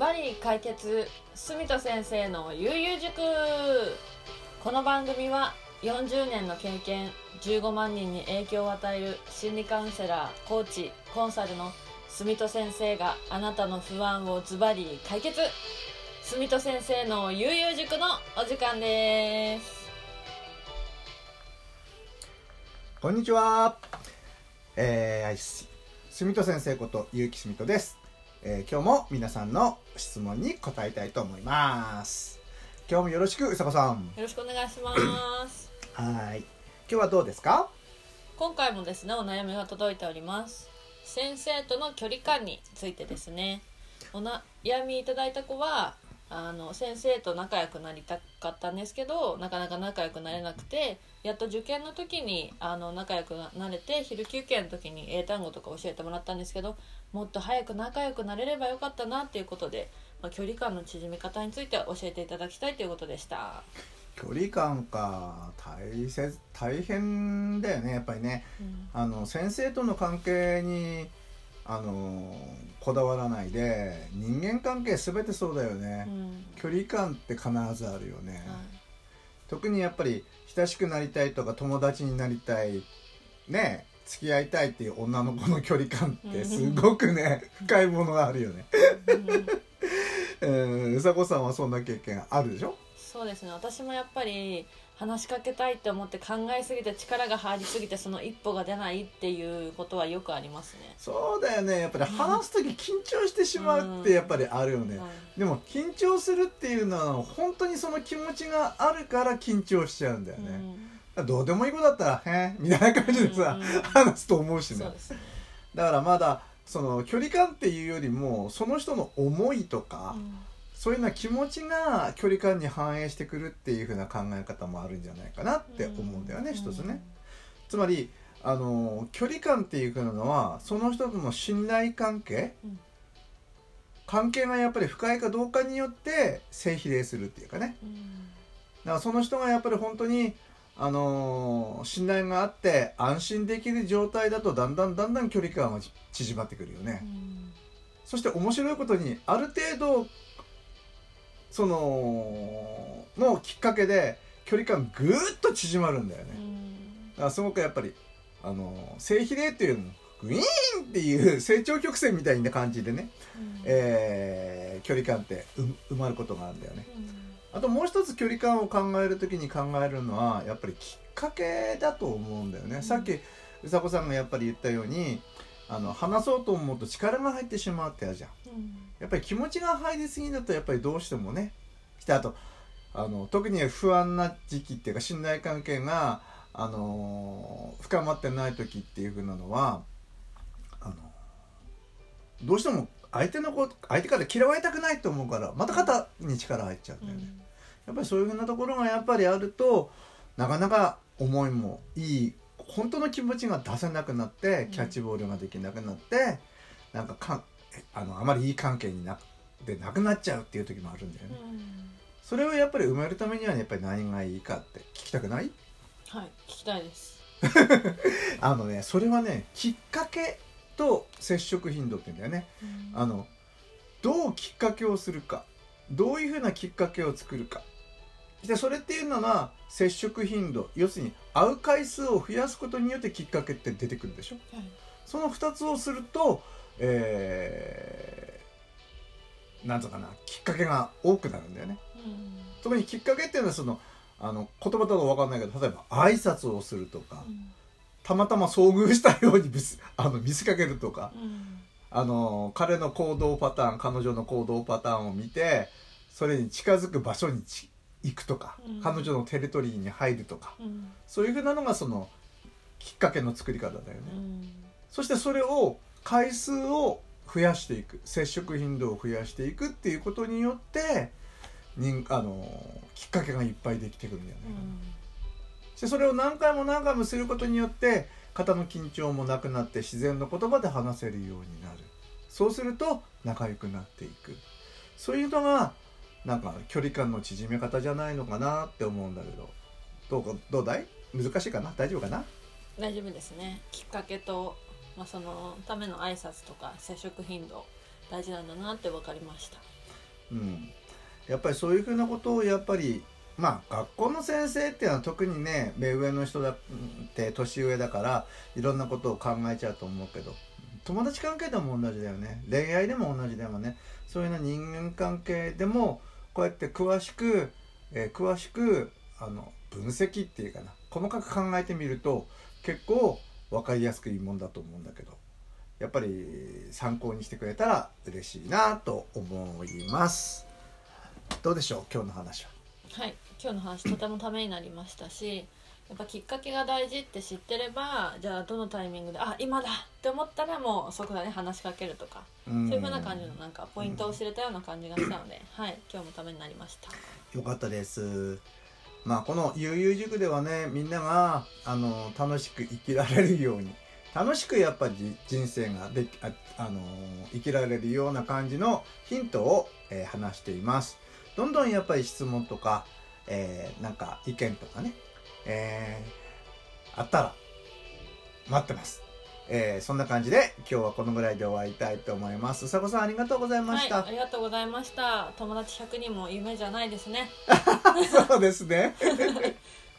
バリ解決住田先生の悠々塾。この番組は40年の経験15万人に影響を与える心理カウンセラーコーチコンサルの住戸先生があなたの不安をズバリ解決。住戸先生の悠々塾のお時間です。こんにちは。えー、住戸先生こと結城住戸です、えー。今日も皆さんの質問に答えたいと思います。今日もよろしくうさこさん。よろしくお願いします。はい。今日はどうですか？今回もですね、お悩みが届いております。先生との距離感についてですね。お悩みいただいた子は、あの先生と仲良くなりたかったんですけどなかなか仲良くなれなくてやっと受験の時にあの仲良くなれて昼休憩の時に英単語とか教えてもらったんですけどもっと早く仲良くなれればよかったなっていうことで、まあ、距離感の縮み方について教えていただきたいということでした。距離感か大切大変だよねやっぱりね、うん、あの先生との関係にあのこだわらないで人間関係全てそうだよね、うん、距離感って必ずあるよね、はい、特にやっぱり親しくなりたいとか友達になりたいね付き合いたいっていう女の子の距離感ってすごくね、うん、深いものがあるよね、うん、うさこさんはそんな経験あるでしょ？そうですね。私もやっぱり話しかけたいって思って考えすぎて力が入りすぎてその一歩が出ないっていうことはよくありますね。そうだよね。やっぱり話す時緊張してしまうってやっぱりあるよね、うん、でも緊張するっていうのは本当にその気持ちがあるから緊張しちゃうんだよね、うん、どうでもいいことだったら「へえ」みたいな感じでさ、うん、話すと思うしね、ね、だからまだその距離感っていうよりもその人の思いとか、そういうような気持ちが距離感に反映してくるっていうふうな考え方もあるんじゃないかなって思うんだよね、一つね。つまりあの距離感っていうのはその人との信頼関係、関係がやっぱり深いかどうかによって性比例するっていうかね、だからその人がやっぱり本当にあの信頼があって安心できる状態だとだんだんだんだん距離感は縮まってくるよね、そして面白いことにある程度そののきっかけで距離感ぐーっと縮まるんだよね。だからすごくやっぱりあの性比例っていうのもグイーンっていう成長曲線みたいな感じでね、うん、えー、距離感って埋まることがあるんだよね。うん、あともう一つ距離感を考える時に考えるのはやっぱりきっかけだと思うんだよね。うん、さっきうさこさんがやっぱり言ったようにあの話そうと思うと力が入ってしまうってやるじゃん、うん、やっぱり気持ちが入りすぎだとやっぱりどうしてもね来た後あの特に不安な時期っていうか信頼関係が、あの深まってない時っていうふうなのはあのどうしても相手の子相手から嫌われたくないと思うからまた肩に力入っちゃうんだよね、うん、やっぱりそういうふうなところがやっぱりあるとなかなか思いもいい本当の気持ちが出せなくなってキャッチボールができなくなって、うん、なんかかあのあまりいい関係になでなくなっちゃうっていう時もあるんだよね、うん、それをやっぱり埋めるためには、やっぱり何がいいかって聞きたくない？はい聞きたいです。あのねそれはねきっかけと接触頻度って言うんだよね、うん、あのどうきっかけをするかどういうふうなきっかけを作るかでそれっていうのは接触頻度要するに会う回数を増やすことによってきっかけって出てくるでしょ、はい、その2つをすると、えー、なんとかなきっかけが多くなるんだよね、うん、特にきっかけっていうのはそのあの言葉だと分かんないけど例えば挨拶をするとか、うん、たまたま遭遇したように あの見せかけるとか、うん、あの彼の行動パターン彼女の行動パターンを見てそれに近づく場所に行くとか、うん、彼女のテレトリーに入るとか、うん、そういうふうなのがそのきっかけの作り方だよね、うん、そしてそれを回数を増やしていく。接触頻度を増やしていくっていうことによってにあのきっかけがいっぱいできてくるんじゃないかな、でそれを何回も何回もすることによって肩の緊張もなくなって自然の言葉で話せるようになる。そうすると仲良くなっていく。そういうのがなんか距離感の縮め方じゃないのかなって思うんだけど。どうどうだい？難しいかな？大丈夫かな？大丈夫ですね。きっかけと、まあ、そのための挨拶とか接触頻度大事なんだなって分かりました。うん、やっぱりそういうふうなことをやっぱりまあ学校の先生っていうのは特にね目上の人だって年上だからいろんなことを考えちゃうと思うけど友達関係でも同じだよね。恋愛でも同じだよね。そういうような人間関係でもこうやって詳しく、えー詳しくあの分析っていうかな。細かく考えてみると結構分かりやすくいいもんだと思うんだけど。やっぱり参考にしてくれたら嬉しいなと思います。どうでしょう？今日の話は。はい。今日の話とてもためになりましたしやっぱきっかけが大事って知ってればじゃあどのタイミングであ今だって思ったらもう即座に話しかけるとか。そそういうふうな感じのなんかポイントを知れたような感じがしたので、はい今日もためになりました。よかったです。まあこの悠々塾ではねみんながあの楽しく生きられるように楽しくやっぱり人生ができああの生きられるような感じのヒントを、えー話しています。どんどんやっぱり質問とか、えーなんか意見とかね、えーあったら待ってますえーそんな感じで今日はこのぐらいで終わりたいと思います。うさこさんありがとうございました。はいありがとうございました友達100人も夢じゃないですね そうですね。